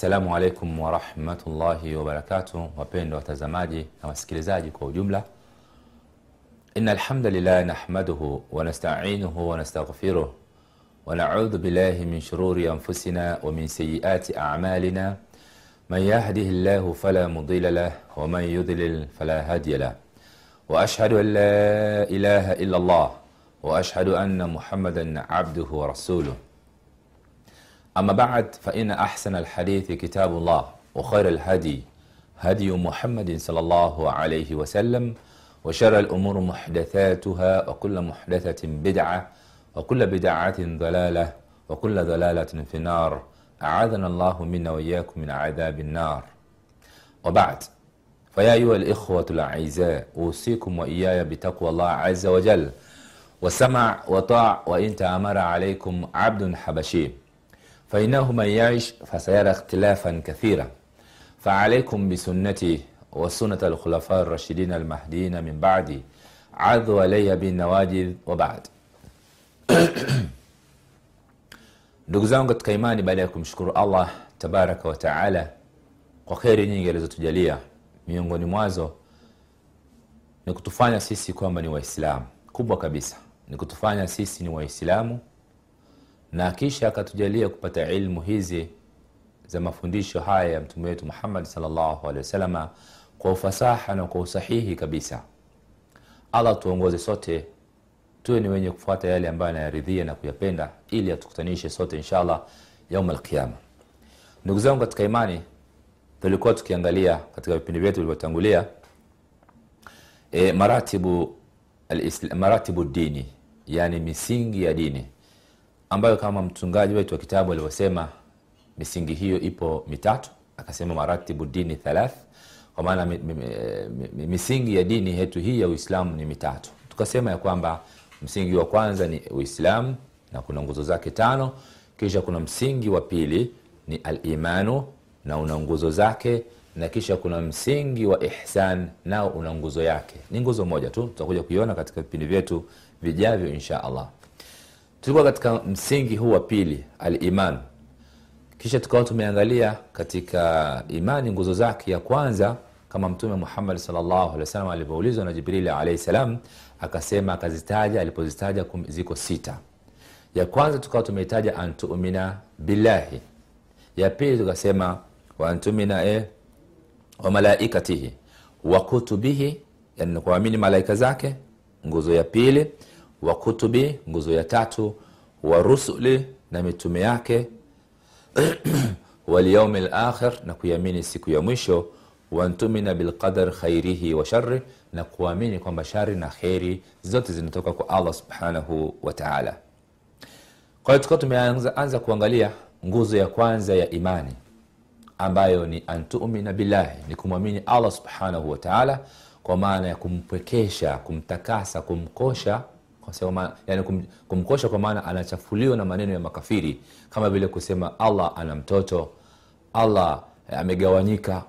Assalamu alaikum warahmatullahi wabarakatuh, wapendwa watazamaji na wasikilizaji kwa ujumla. Inna alhamdulillah nahmaduhu wa nasta'inuhu wa nastaghfiruh wa na'udhu billahi min shururi anfusina wa min sayyiati a'malina man yahdihillahu fala mudilla lahu wa man yudlil fala hadiya lahu wa ashhadu an la ilaha illa Allah wa ashhadu anna Muhammadan abduhu wa rasuluh أما بعد فإن أحسن الحديث كتاب الله وخير الهدي هدي محمد صلى الله عليه وسلم وشر الأمور محدثاتها وكل محدثة بدعة وكل بدعة ضلالة وكل ضلالة في النار. أعاذنا الله منا وإياكم من عذاب النار. وبعد فيا أيها الإخوة الأعزاء أوصيكم وإياي بتقوى الله عز وجل. وسمع وطاع وإن تأمر عليكم عبد حبشي. فإنه من يعش فسيرى اختلافا كثيرا فعليكم بسنتي وسنة الخلفاء الراشدين المهديين من بعدي عضوا علي بالنواجذ وبعد ndugu zangu katika imani baada ya kumshukuru allah tabaraka wa taala kwa kheri nyingi alizotujalia miongoni mwazo ni kutufanya sisi kwamba ni waislamu kubwa kabisa ni kutufanya sisi ni waislamu na kisha akatujalia kupata ilmu hizi za mafundisho haya ya mtume wetu muhammad salllahu alehi wasalama kwa ufasaha na kwa usahihi kabisa. Allah tuongoze sote tuwe ni wenye kufuata yale ambayo anayaridhia na kuyapenda ili atukutanishe sote inshallah yauma alqiama ndugu zangu katika imani tulikuwa tukiangalia katika vipindi vyetu vilivyotangulia e, maratibu, maratibu dini yani misingi ya dini ambayo kama mtungaji wetu wa kitabu alivyosema misingi hiyo ipo mitatu. Akasema maratibu dini thalath kwa maana mi, mi, mi, misingi ya dini yetu hii ya uislamu ni mitatu. Tukasema ya kwamba msingi wa kwanza ni uislamu na kuna nguzo zake tano. Kisha kuna msingi wa pili ni alimanu na una nguzo zake na kisha kuna msingi wa ihsan nao una nguzo yake. Ni nguzo moja tu tutakuja kuiona katika vipindi vyetu vijavyo insha allah tulikuwa katika msingi huu wa pili aliman. Kisha tukawa tumeangalia katika imani nguzo zake ya kwanza kama mtume muhammad salllahu alivyoulizwa na jibrili alaihi salam akasema akazitaja alipozitaja ziko sita. Ya kwanza tukawa tumeitaja antumina billahi. Ya pili tukasema waantumina e, wa malaikatihi. Wa kutubihi yani kuamini malaika zake. Nguzo ya pili wa kutubi nguzo ya tatu wa rusuli na mitume yake walyaumi lakhir na kuiamini siku ya mwisho wantumina bilqadar khairihi wa shari na kuamini kwamba shari na kheri zote zinatoka kwa allah subhanahu wataala kwa hiyo tukawa tumeanza kuangalia nguzo ya kwanza ya imani ambayo ni antumina billahi ni kumwamini allah subhanahu wataala kwa maana ya kumpwekesha kumtakasa kumkosha Kusema, yani kum, kumkosha kwa maana anachafuliwa na maneno ya makafiri. Kama vile kusema allah ana mtoto allah amegawanyika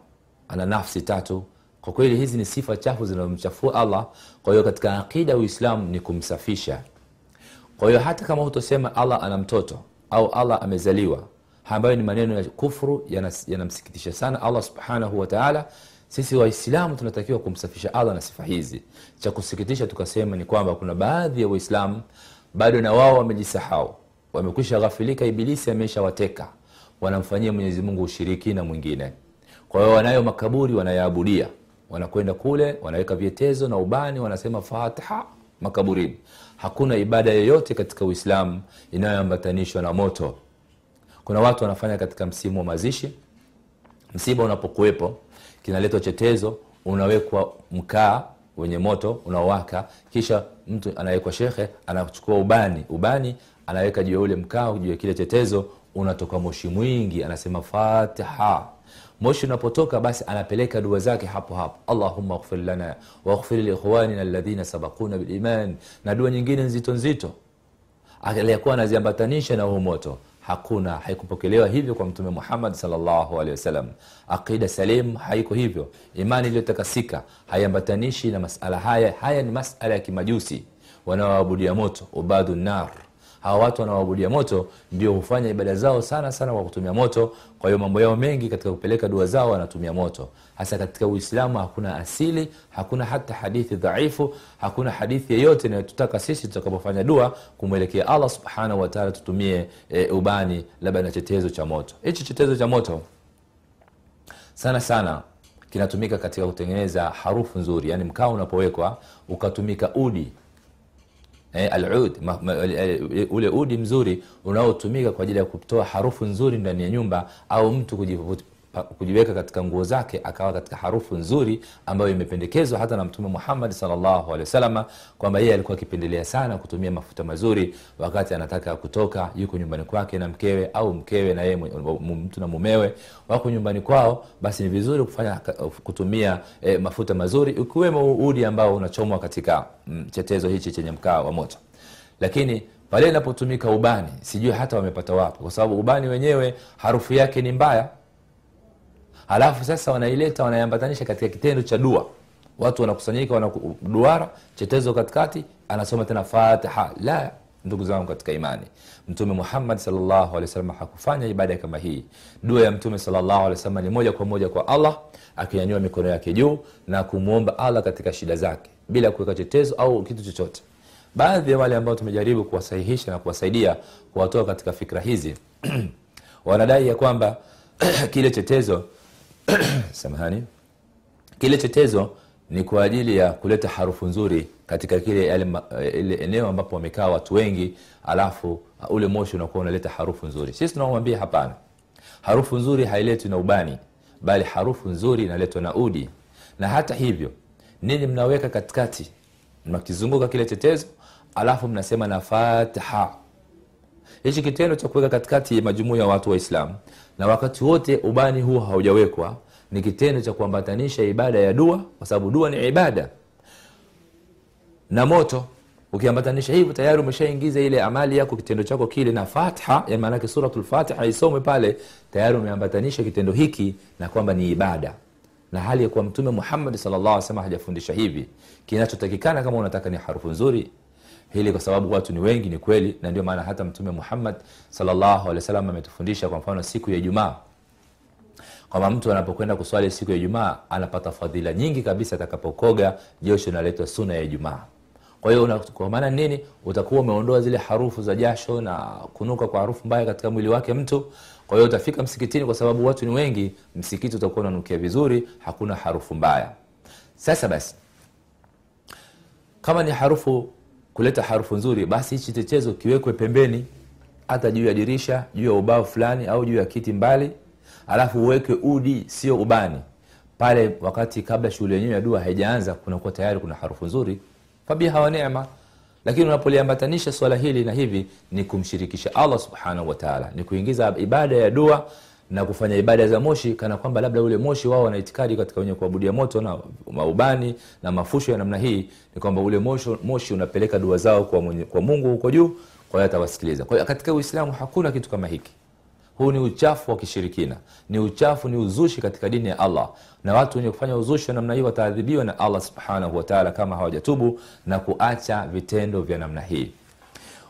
ana nafsi tatu. Kwa kweli hizi ni sifa chafu zinazomchafua allah. Kwa hiyo katika aqida uislamu ni kumsafisha. Kwa hiyo hata kama hutosema allah ana mtoto au allah amezaliwa ambayo ni maneno ya kufru yanamsikitisha yana sana allah subhanahu wataala sisi waislamu tunatakiwa kumsafisha allah na sifa hizi. Cha kusikitisha tukasema ni kwamba kuna baadhi ya waislamu bado na wao wamejisahau. Wamekwisha ghafilika ibilisi ameshawateka. Wanamfanyia mwenyezi mungu ushirikina mwingine. Kwa hiyo wanayo makaburi wanayaabudia. Wanakwenda kule wanaweka vyetezo na ubani wanasema fatiha makaburini. Hakuna ibada yoyote katika uislamu inayoambatanishwa na moto. Kuna watu wanafanya katika msimu wa mazishi. Msiba unapokuwepo kinaletwa chetezo unawekwa mkaa wenye moto unaowaka kisha mtu anawekwa shekhe anachukua ubani. Ubani anaweka juu ya ule mkaa juu ya kile chetezo unatoka moshi mwingi anasema fatiha. Moshi unapotoka basi anapeleka dua zake hapo hapo. Allahuma ghfir lana waghfir liikhwanina alladhina sabakuna biliman na dua nyingine nzito nzito aliyekuwa anaziambatanisha na huu moto hakuna haikupokelewa hivyo kwa mtume muhammad salllahu alehi wasallam. Aqida salim haiko hivyo. Imani iliyotakasika haiambatanishi na masala haya. Haya ni masala ya kimajusi wanaoabudia moto ubadu nar hawa watu wanaoabudia moto ndio hufanya ibada zao sana sana kwa kutumia moto. Kwa hiyo mambo yao mengi katika kupeleka dua zao wanatumia moto. Hasa katika uislamu hakuna asili hakuna hata hadithi dhaifu hakuna hadithi yeyote inayotutaka sisi tutakapofanya dua kumwelekea allah subhanahu wataala tutumie e, ubani labda na chetezo cha moto. Hichi chetezo cha moto sana sana kinatumika katika kutengeneza harufu nzuri yani mkaa unapowekwa ukatumika udi eh, alud ma, ma, ule udi mzuri unaotumika kwa ajili ya kutoa harufu nzuri ndani ya nyumba au mtu kujiweka katika nguo zake akawa katika harufu nzuri ambayo imependekezwa hata na mtume muhammadi salllahu alehi wasalama kwamba yeye alikuwa akipendelea sana kutumia mafuta mazuri wakati anataka kutoka yuko nyumbani kwake na mkewe au mkewe na yeye mtu na mumewe wako nyumbani kwao basi ni vizuri kufanya kutumia e, mafuta mazuri ukiwemo udi ambao unachomwa katika mm, chetezo hichi chenye mkaa wa moto. Lakini pale inapotumika ubani sijui hata wamepata wapi kwa sababu ubani wenyewe harufu yake ni mbaya halafu sasa wanaileta wanaiambatanisha katika kitendo cha dua. Watu wanakusanyika wanaduara chetezo katikati anasoma tena fatiha. La ndugu zangu katika imani. Mtume muhammad salllahu hakufanya ibada kama hii. Dua ya mtume salllahu ni moja kwa moja kwa allah akinyanyua mikono yake juu na kumwomba allah katika shida zake bila kuweka chetezo au kitu chochote. Baadhi ya wale ambao tumejaribu kuwasahihisha na kuwasaidia kuwatoa katika fikra hizi wanadai ya kwamba kile chetezo samahani. Kile chetezo ni kwa ajili ya kuleta harufu nzuri katika kile ile eneo ambapo wamekaa watu wengi alafu ule moshi unakuwa unaleta harufu nzuri. Sisi tunamwambia hapana. Harufu nzuri hailetwi na ubani bali harufu nzuri inaletwa na udi. Na hata hivyo nini mnaweka katikati mnakizunguka kile chetezo alafu mnasema na fatiha hichi kitendo cha kuweka katikati majumuu ya watu waislamu na wakati wote ubani huo haujawekwa ni kitendo cha kuambatanisha ibada ya dua kwa sababu dua ni ibada. Na moto ukiambatanisha hivyo tayari umeshaingiza ile amali yako kitendo chako kile na fatha ya maanake suratulfatiha isome pale tayari umeambatanisha kitendo hiki na kwamba ni ibada. Na hali ya kuwa mtume muhammadi salllah salama hajafundisha hivi kinachotakikana kama unataka ni harufu nzuri hili kwa sababu watu ni wengi ni kweli na ndio maana hata mtume muhammad wasallam ametufundisha kwa mfano siku ya ijumaa. Kwamba mtu anapokwenda kuswali siku ya ijumaa anapata fadhila nyingi kabisa atakapokoga josho inaletwa suna ya ijumaa. Kwa hiyo kwa maana nini? Utakuwa umeondoa zile harufu za jasho na kunuka kwa harufu mbaya katika mwili wake mtu. Kwa hiyo utafika msikitini kwa sababu watu ni wengi msikiti utakuwa unanukia vizuri hakuna harufu mbaya. Sasa basi kama ni harufu kuleta harufu nzuri basi hichi chechezo kiwekwe pembeni hata juu ya dirisha juu ya ubao fulani au juu ya kiti mbali alafu uweke udi sio ubani. Pale wakati kabla shughuli yenyewe ya dua haijaanza kunakuwa tayari kuna harufu nzuri. Fabiha wa lakini unapoliambatanisha swala hili na hivi ni kumshirikisha allah subhanahu wataala ni kuingiza ibada ya dua na kufanya ibada za moshi kana kwamba labda ule moshi wao wana itikadi katika wenye kuabudia moto na maubani na mafusho ya namna hii ni kwamba ule moshi, moshi unapeleka dua zao kwa, mwenye, kwa mungu huko juu kwa hiyo atawasikiliza. Kwa hiyo katika uislamu hakuna kitu kama hiki. Huu ni uchafu wa kishirikina. Ni uchafu ni uzushi katika dini ya allah. Na watu wenye kufanya uzushi wa namna hii wataadhibiwa na allah subhanahu wataala kama hawajatubu na kuacha vitendo vya namna hii.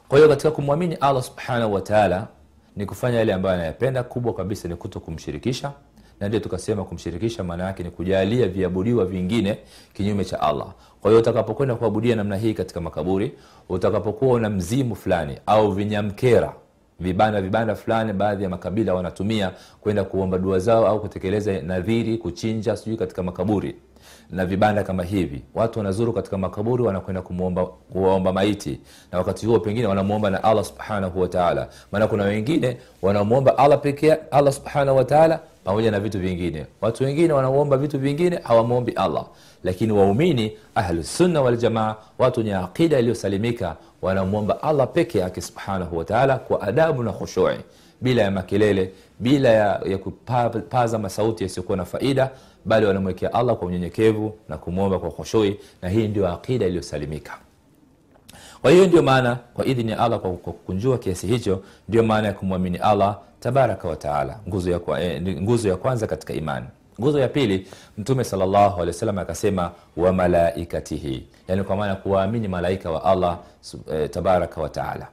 Kwa hiyo katika kumwamini allah subhanahu wataala ni kufanya yale ambayo anayapenda. Kubwa kabisa ni kuto kumshirikisha na ndio tukasema kumshirikisha maana yake ni kujalia viabudiwa vingine kinyume cha allah. Kwa hiyo utakapokwenda kuabudia namna hii katika makaburi utakapokuwa una mzimu fulani au vinyamkera vibanda vibanda fulani baadhi ya makabila wanatumia kwenda kuomba dua zao au kutekeleza nadhiri kuchinja sijui katika makaburi na vibanda kama hivi. Watu wanazuru katika makaburi wanakwenda kumuomba kuwaomba maiti. Na wakati huo pengine wanamuomba na allah subhanahu wataala maana kuna wengine wanamuomba allah pekee allah subhanahu wataala pamoja na vitu vingine. Watu wengine wanaomba vitu vingine hawamwombi allah. Lakini waumini ahlusunna waljamaa watu wenye aqida iliyosalimika wanamwomba allah peke yake subhanahu wataala kwa adabu na khushui. Bila ya makelele bila ya, ya kupaza masauti yasiyokuwa na faida bali wanamwekea allah kwa unyenyekevu na kumwomba kwa khushui na hii ndio aqida iliyosalimika. Kwa hiyo ndio maana kwa idhini ya allah kwa kukunjua kiasi hicho ndio maana ya kumwamini allah tabaraka wataala nguzo ya, eh, nguzo ya kwanza katika imani. Nguzo ya pili mtume wasallam akasema wa malaikatihi. Yani kwa maana kuwaamini malaika wa allah eh, tabaraka wataala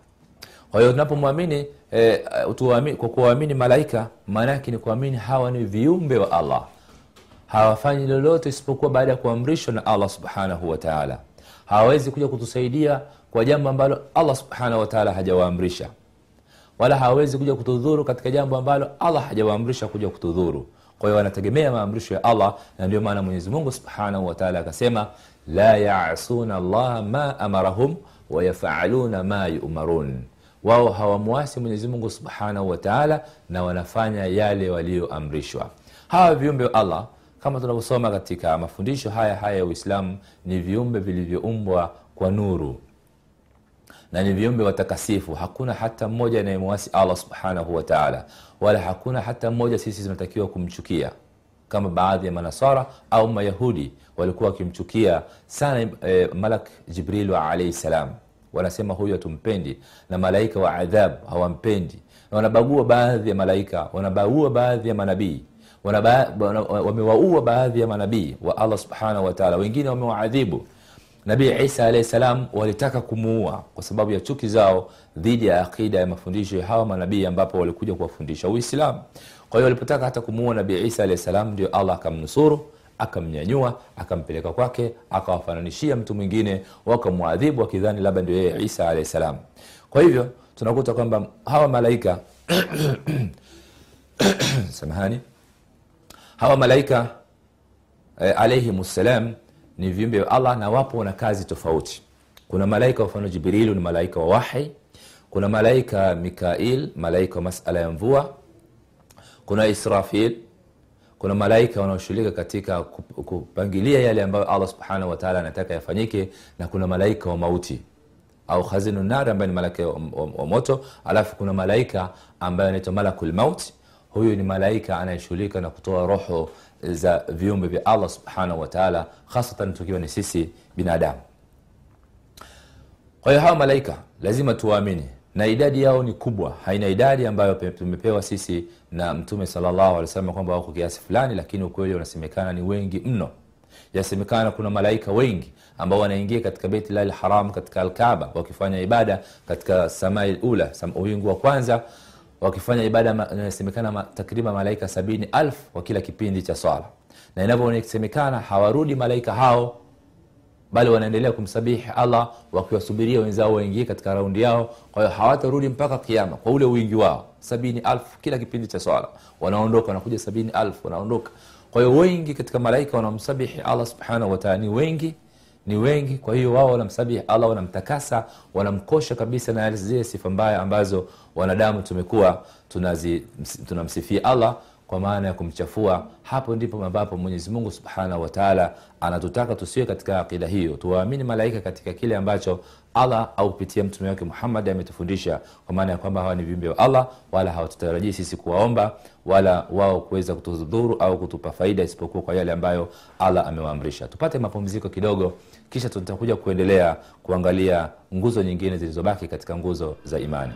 kwa hiyo tunapomwamini e, kwa kuwaamini malaika maana ni kuamini hawa ni viumbe wa allah hawafanyi lolote isipokuwa baada ya kuamrishwa na allah subhanahu wataala hawawezi kuja kutusaidia kwa jambo ambalo allah subhanahu wataala hajawaamrisha. Wala hawawezi kuja kutudhuru katika jambo ambalo allah hajawaamrisha kuja kutudhuru. Kwa hiyo wanategemea maamrisho ya allah na ndio maana mwenyezi mungu subhanahu wataala akasema la yasuna llaha ma amarahum wayafaluna ma yumarun. Wao hawamwasi mwenyezi mungu subhanahu wataala na wanafanya yale walioamrishwa hawa viumbe wa allah kama tunavyosoma katika mafundisho haya haya ya uislamu ni viumbe vilivyoumbwa kwa nuru na ni viumbe watakasifu. Hakuna hata mmoja anayemwasi allah subhanahu wataala wala hakuna hata mmoja sisi tunatakiwa kumchukia kama baadhi ya manasara au mayahudi walikuwa wakimchukia sana e, malak jibrilu alaihi salam. Wanasema huyu hatumpendi na malaika wa adhab hawampendi. Na wanabagua baadhi ya malaika wanabagua baadhi ya manabii wamewaua baadhi ya manabii wa allah subhanahu wataala wengine wamewaadhibu. Nabii isa alahi salam walitaka kumuua kwa sababu ya chuki zao dhidi ya akida ya mafundisho ya hawa manabii ambapo walikuja kuwafundisha uislamu. Kwa hiyo walipotaka hata kumuua nabii isa alahi salam ndio allah akamnusuru akamnyanyua akampeleka kwake akawafananishia mtu mwingine wakamwadhibu wakidhani labda ndio yeye isa alahi salam. Kwa hivyo tunakuta kwamba hawa malaika samahani hawa malaika e, alaihim ssalam ni viumbe wa allah na wapo na kazi tofauti. Kuna malaika mfano jibrilu ni malaika wa wahi. Kuna malaika mikail malaika wa masala ya mvua. Kuna israfil kuna malaika wanaoshughulika katika kupangilia yale ambayo allah subhanahu wataala anataka yafanyike na kuna malaika wa mauti. Au khazinu nari ambaye ni malaika wa, moto. Alafu kuna malaika ambaye anaitwa malakul huyu ni malaika anayeshughulika na kutoa roho za viumbe vya allah subhanahu wataala hasatan tukiwa ni sisi binadamu. Kwa hiyo hawa malaika lazima tuwaamini na idadi yao ni kubwa. Haina idadi ambayo tumepewa sisi na mtume salllahu alih wasallam kwamba wako kiasi fulani lakini ukweli unasemekana ni wengi mno. Yasemekana kuna malaika wengi ambao wanaingia katika lharam katika alkaba wakifanya ibada katika samai ula uwingu wa kwanza wakifanya ibada inasemekana ma, takriban malaika sabini alfu kwa kila kipindi cha swala. Na inavyosemekana hawarudi malaika hao bali wanaendelea kumsabihi allah wakiwasubiria wenzao waingie katika raundi yao. Kwa hiyo hawatarudi mpaka kiama kwa ule wingi wao. Sabini alfu kila kipindi cha swala. Wanaondoka wanakuja sabini alfu wanaondoka. Kwa hiyo wengi katika malaika wanamsabihi allah subhanahu wataala ni wengi ni wengi. Kwa hiyo wao wanamsabihi allah wanamtakasa wanamkosha kabisa na zile sifa mbaya ambazo wanadamu tumekuwa tunamsifia allah kwa maana ya kumchafua hapo ndipo ambapo mwenyezi mungu subhanahu wataala anatutaka tusiwe katika akida hiyo tuwaamini malaika katika kile ambacho allah au kupitia mtume wake muhammad ametufundisha kwa maana ya kwamba hawa ni viumbe wa allah wala hawatutarajii sisi kuwaomba wala wao kuweza kutudhuru au kutupa faida isipokuwa kwa yale ambayo allah amewaamrisha. Tupate mapumziko kidogo kisha tutakuja kuendelea kuangalia nguzo nyingine zilizobaki katika nguzo za imani